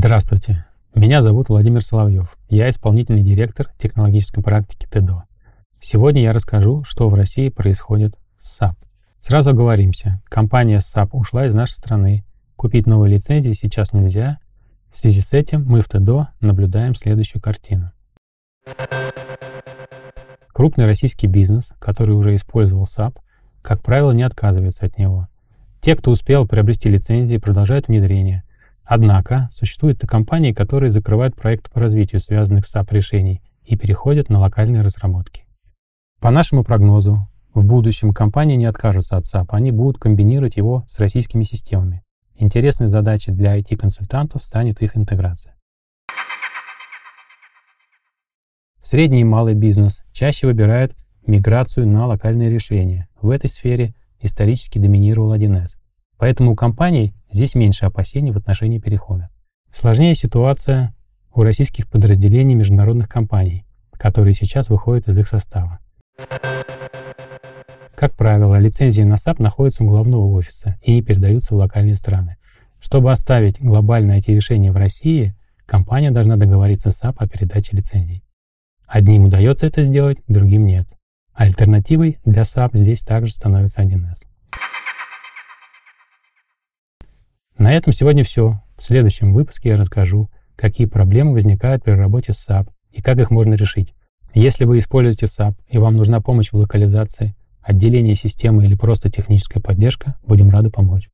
Здравствуйте, меня зовут Владимир Соловьев. Я исполнительный директор технологической практики ТЭДО. Сегодня я расскажу, что в России происходит с SAP. Сразу оговоримся, компания SAP ушла из нашей страны. Купить новые лицензии сейчас нельзя. В связи с этим мы в ТЭДО наблюдаем следующую картину. Крупный российский бизнес, который уже использовал SAP, как правило, не отказывается от него. Те, кто успел приобрести лицензии, продолжают внедрение. Однако существуют и компании, которые закрывают проекты по развитию связанных с SAP решений и переходят на локальные разработки. По нашему прогнозу, в будущем компании не откажутся от SAP, они будут комбинировать его с российскими системами. Интересной задачей для IT-консультантов станет их интеграция. Средний и малый бизнес чаще выбирают миграцию на локальные решения. В этой сфере исторически доминировал 1С. Поэтому у компаний здесь меньше опасений в отношении перехода. Сложнее ситуация у российских подразделений международных компаний, которые сейчас выходят из их состава. Как правило, лицензии на SAP находятся у главного офиса и не передаются в локальные страны. Чтобы оставить глобальное IT-решение в России, компания должна договориться с SAP о передаче лицензий. Одним удается это сделать, другим нет. Альтернативой для SAP здесь также становится 1С. На этом сегодня все. В следующем выпуске я расскажу, какие проблемы возникают при работе с SAP и как их можно решить. Если вы используете SAP и вам нужна помощь в локализации, отделении системы или просто техническая поддержка, будем рады помочь.